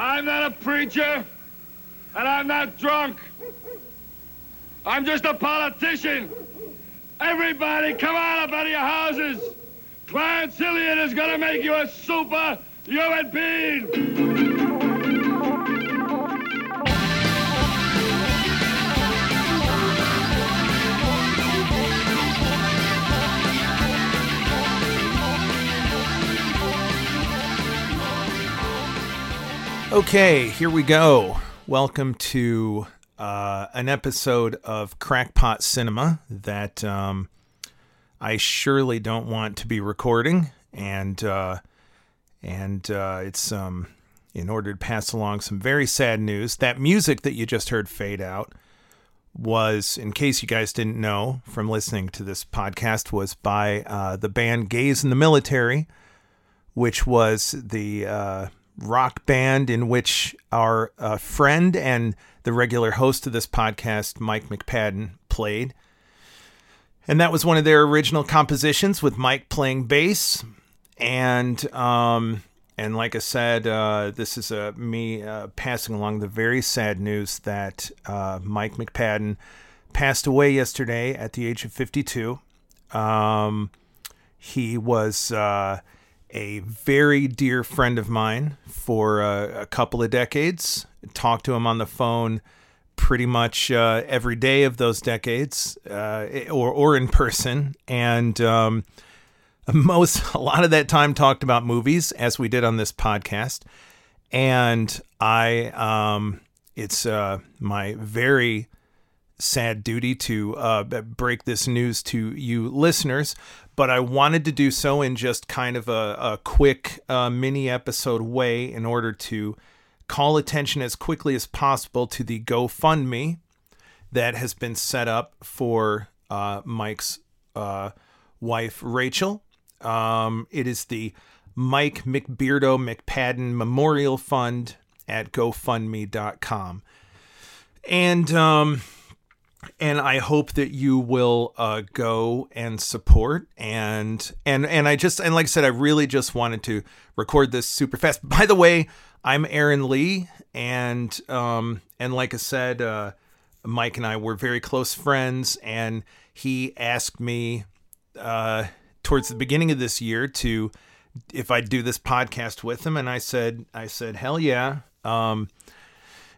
I'm not a preacher, and I'm not drunk. I'm just a politician. Everybody, come on up out of your houses. Clarence Hilliard is going to make you a super human being. Okay, here we go. Welcome to uh, an episode of Crackpot Cinema that um, I surely don't want to be recording, and uh, and uh, it's um, in order to pass along some very sad news. That music that you just heard fade out was, in case you guys didn't know from listening to this podcast, was by uh, the band Gays in the Military, which was the uh, rock band in which our uh, friend and the regular host of this podcast, Mike McPadden, played. And that was one of their original compositions with Mike playing bass. And um, and like I said, uh, this is uh, me uh, passing along the very sad news that uh, Mike McPadden passed away yesterday at the age of 52. Um, he was uh, a very dear friend of mine for uh, a couple of decades. Talked to him on the phone pretty much uh, every day of those decades, uh, or or in person, and um, most a lot of that time talked about movies, as we did on this podcast. And I, um, it's uh, my very sad duty to uh, break this news to you listeners, but I wanted to do so in just kind of a, a quick uh, mini episode way in order to call attention as quickly as possible to the GoFundMe that has been set up for uh, Mike's uh, wife, Rachel. Um, it is the Mike McBeardo McPadden Memorial Fund at GoFundMe.com. And um, and I hope that you will uh, go and support and and and I just and like I said, I really just wanted to record this super fast. By the way, I'm Aaron Lee, and um and like I said, uh, Mike and I were very close friends, and he asked me uh, towards the beginning of this year to if I'd do this podcast with him, and I said I said hell yeah. Um,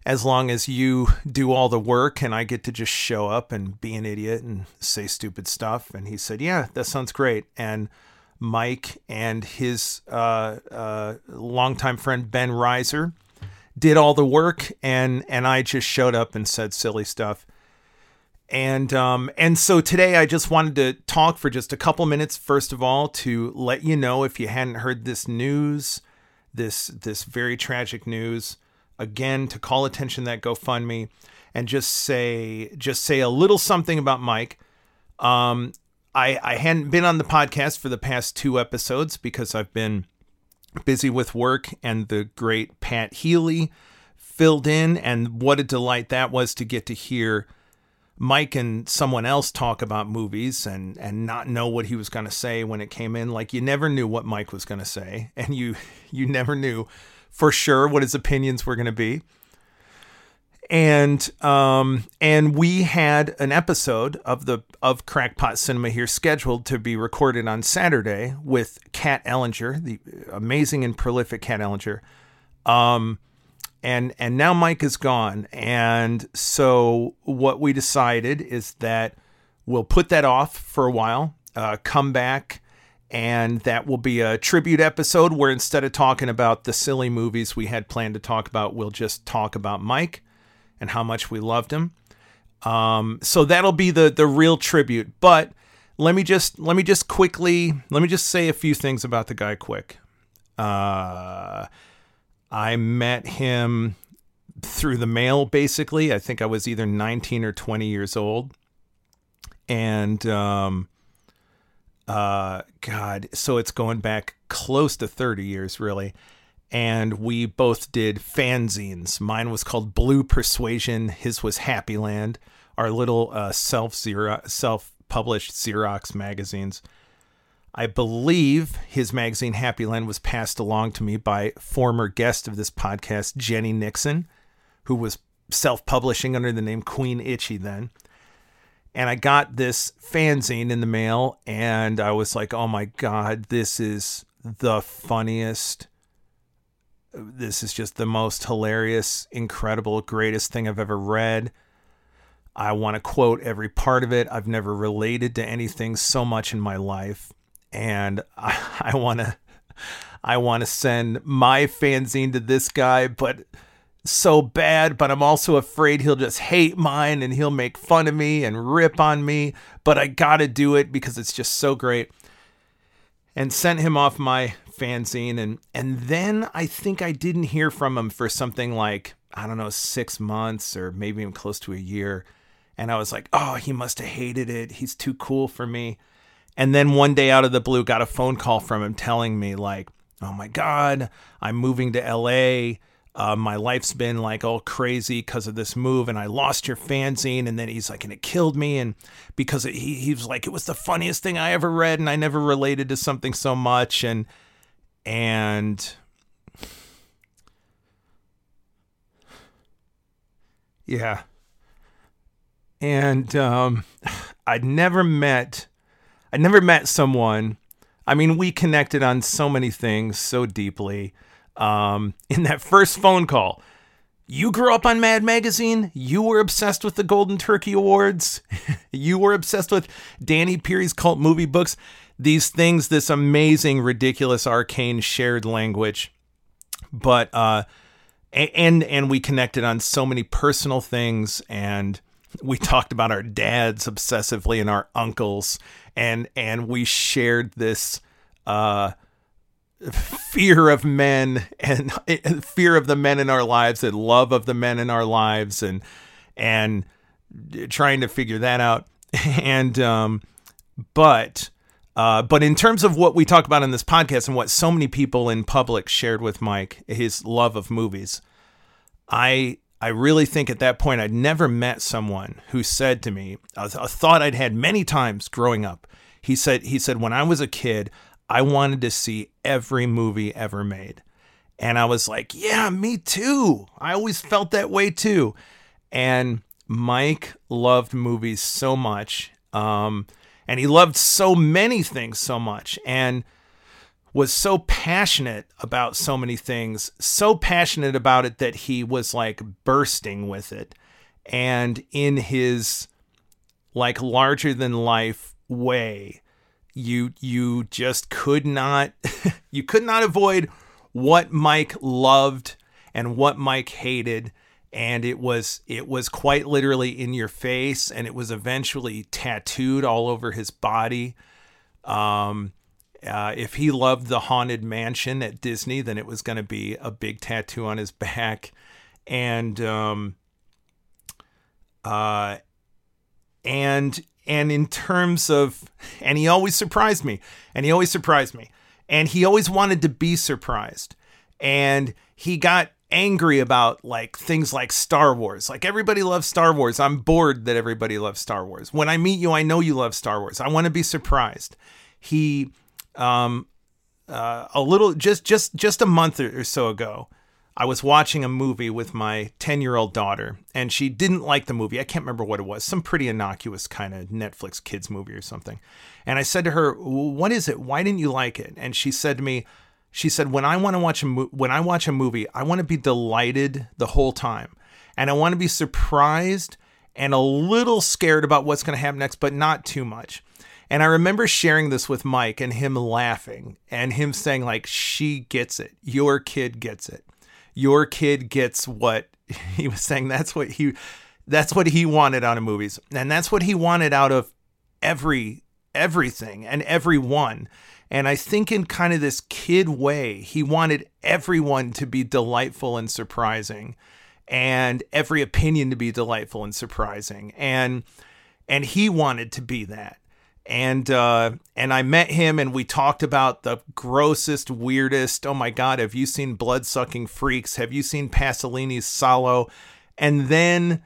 as long as you do all the work and I get to just show up and be an idiot and say stupid stuff. And he said, Yeah, that sounds great. And Mike and his uh, uh, longtime friend Ben Reiser did all the work, and and I just showed up and said silly stuff. And um, and so today I just wanted to talk for just a couple minutes. First of all, to let you know if you hadn't heard this news, this this very tragic news again to call attention that GoFundMe and just say just say a little something about Mike. Um, I I hadn't been on the podcast for the past two episodes because I've been busy with work and the great Pat Healy filled in and what a delight that was to get to hear Mike and someone else talk about movies and and not know what he was going to say when it came in like you never knew what Mike was going to say and you you never knew for sure what his opinions were going to be. And um and we had an episode of the of Crackpot Cinema here scheduled to be recorded on Saturday with Kat Ellinger, the amazing and prolific Kat Ellinger. Um and and now Mike is gone and so what we decided is that we'll put that off for a while, uh come back and that will be a tribute episode where instead of talking about the silly movies we had planned to talk about, we'll just talk about Mike and how much we loved him. Um, so that'll be the the real tribute. But let me just let me just quickly let me just say a few things about the guy quick. Uh, I met him through the mail basically. I think I was either 19 or 20 years old. And um, uh, God, so it's going back close to 30 years, really. And we both did fanzines. Mine was called Blue Persuasion. His was Happy Land. Our little uh, self self published Xerox magazines. I believe his magazine Happy Land was passed along to me by former guest of this podcast, Jenny Nixon, who was self publishing under the name Queen Itchy then. And I got this fanzine in the mail, and I was like, oh my God, this is the funniest. This is just the most hilarious, incredible, greatest thing I've ever read. I want to quote every part of it. I've never related to anything so much in my life. And I, I want to I want to send my fanzine to this guy, but so bad, but I'm also afraid he'll just hate mine and he'll make fun of me and rip on me. But I gotta do it because it's just so great. And sent him off my fanzine and and then I think I didn't hear from him for something like, I don't know, six months or maybe even close to a year. And I was like, oh, he must have hated it. He's too cool for me. And then one day out of the blue, got a phone call from him telling me, like, oh my God, I'm moving to LA uh, my life's been like all crazy because of this move, and I lost your fanzine. And then he's like, and it killed me. And because it, he, he was like, it was the funniest thing I ever read, and I never related to something so much. And, and, yeah. And um, I'd never met, I'd never met someone. I mean, we connected on so many things so deeply um, in that first phone call. You grew up on Mad Magazine. You were obsessed with the Golden Turkey Awards. you were obsessed with Danny Peary's cult movie books. These things, this amazing, ridiculous, arcane shared language. But uh, and and we connected on so many personal things, and we talked about our dads obsessively and our uncles, and and we shared this uh fear of men and fear of the men in our lives and love of the men in our lives and and trying to figure that out. And um but uh but in terms of what we talk about in this podcast and what so many people in public shared with Mike his love of movies I I really think at that point I'd never met someone who said to me a, a thought I'd had many times growing up. He said he said when I was a kid I wanted to see every movie ever made. And I was like, yeah, me too. I always felt that way too. And Mike loved movies so much. Um, and he loved so many things so much and was so passionate about so many things, so passionate about it that he was like bursting with it. And in his like larger than life way, you you just could not you could not avoid what Mike loved and what Mike hated. And it was it was quite literally in your face and it was eventually tattooed all over his body. Um uh, if he loved the haunted mansion at Disney, then it was going to be a big tattoo on his back, and um, uh, and and in terms of and he always surprised me and he always surprised me and he always wanted to be surprised and he got angry about like things like Star Wars. Like everybody loves Star Wars. I'm bored that everybody loves Star Wars. When I meet you, I know you love Star Wars. I want to be surprised. He um uh, a little just just just a month or so ago I was watching a movie with my 10 year old daughter, and she didn't like the movie. I can't remember what it was, some pretty innocuous kind of Netflix kids movie or something. And I said to her, "What is it? Why didn't you like it?" And she said to me, "She said when I want to watch a mo- when I watch a movie, I want to be delighted the whole time, and I want to be surprised and a little scared about what's going to happen next, but not too much." And I remember sharing this with Mike and him laughing and him saying like, "She gets it. Your kid gets it." Your kid gets what he was saying. That's what he that's what he wanted out of movies. And that's what he wanted out of every everything and everyone. And i think in kind of this kid way he wanted everyone to be delightful and surprising and every opinion to be delightful and surprising. And and he wanted to be that and uh, and I met him and we talked about the grossest, weirdest. Oh my God, have you seen Blood Sucking Freaks? Have you seen Pasolini's Salo? And then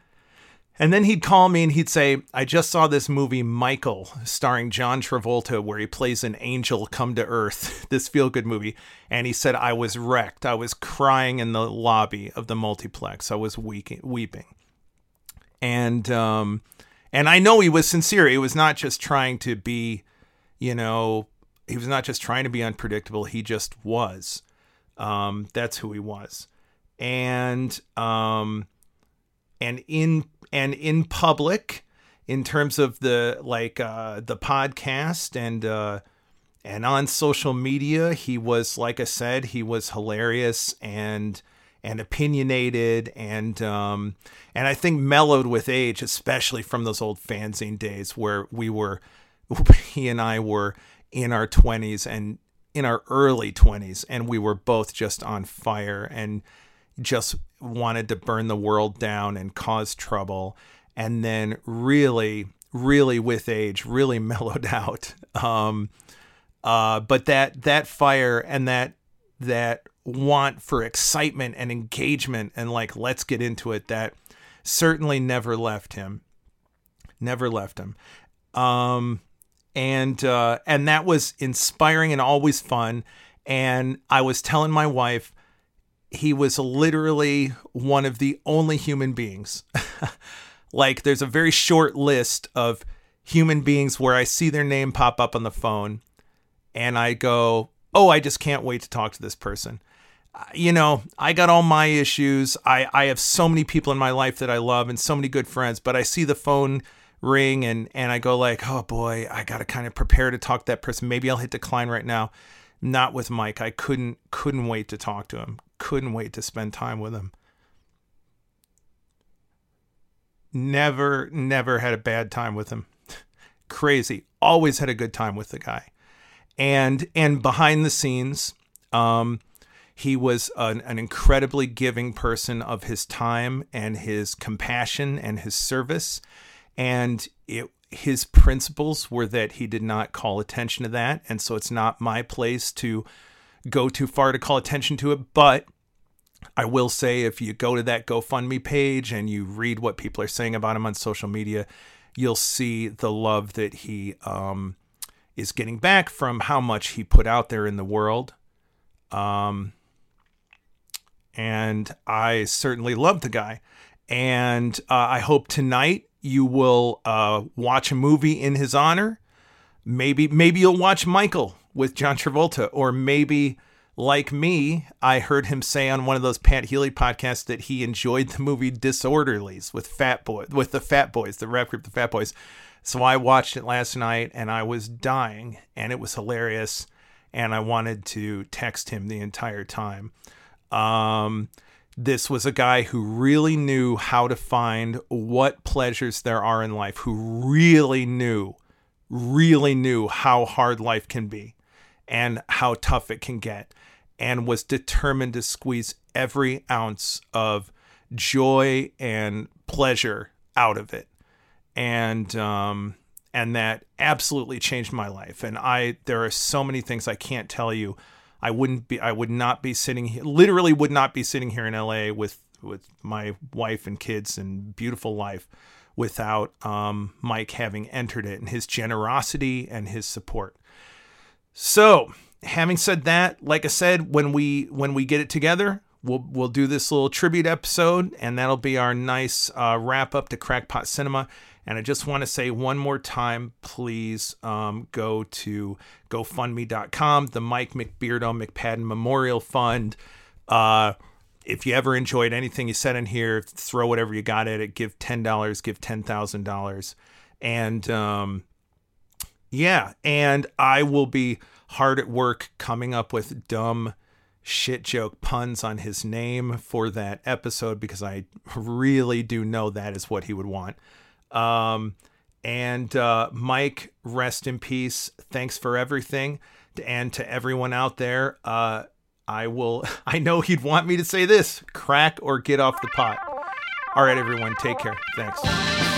And then he'd call me and he'd say, I just saw this movie, Michael, starring John Travolta, where he plays an angel come to earth, this feel good movie. And he said, I was wrecked. I was crying in the lobby of the multiplex. I was weeping. And, um, and I know he was sincere. He was not just trying to be, you know, he was not just trying to be unpredictable. He just was. Um, that's who he was. And, um, and in and in public in terms of the like uh, the podcast and uh, and on social media he was like I said he was hilarious and and opinionated and um, and I think mellowed with age especially from those old fanzine days where we were he and I were in our 20s and in our early 20s and we were both just on fire and just wanted to burn the world down and cause trouble. And then really, really with age, really mellowed out. Um, uh, but that that fire and that that want for excitement and engagement and like let's get into it that certainly never left him never left him um and uh and that was inspiring and always fun and i was telling my wife he was literally one of the only human beings. like, there's a very short list of human beings where I see their name pop up on the phone and I go, oh, I just can't wait to talk to this person. You know, I got all my issues. I, I have so many people in my life that I love and so many good friends, but I see the phone ring and, and I go like, oh boy, I got to kind of prepare to talk to that person. Maybe I'll hit decline right now. Not with Mike. I couldn't couldn't wait to talk to him couldn't wait to spend time with him. Never, never had a bad time with him. Crazy. Always had a good time with the guy. And and behind the scenes, um, he was an, an incredibly giving person of his time and his compassion and his service. And it, his principles were that he did not call attention to that. And so it's not my place to go too far to call attention to it. But I will say, if you go to that GoFundMe page and you read what people are saying about him on social media, you'll see the love that he um, is getting back from how much he put out there in the world. Um, and I certainly love the guy. And uh, I hope tonight you will uh, watch a movie in his honor. Maybe maybe you'll watch Michael with John Travolta, or maybe like me, I heard him say on one of those Pat Healy podcasts that he enjoyed the movie Disorderlies with Fat Boy with the Fat Boys, the rap group, the Fat Boys. So I watched it last night and I was dying and it was hilarious and I wanted to text him the entire time. Um, this was a guy who really knew how to find what pleasures there are in life, who really knew, really knew how hard life can be and how tough it can get and was determined to squeeze every ounce of joy and pleasure out of it. And um and that absolutely changed my life. And I there are so many things I can't tell you. I wouldn't be I would not be sitting here literally would not be sitting here in LA with with my wife and kids and beautiful life without um, Mike having entered it and his generosity and his support. So having said that, like I said, when we when we get it together, we'll we'll do this little tribute episode, and that'll be our nice uh, wrap up to Crackpot Cinema. And I just want to say one more time, please um, go to GoFundMe.com, the Mike McBeardo McPadden Memorial Fund. Uh, if you ever enjoyed anything you said in here, throw whatever you got at it. Give ten dollars, give ten thousand dollars, and um, yeah, and I will be hard at work coming up with dumb shit joke puns on his name for that episode because I really do know that is what he would want. Um, and uh, Mike, rest in peace. Thanks for everything. And to everyone out there, uh, I will, I know he'd want me to say this crack or get off the pot. All right, everyone, take care. Thanks.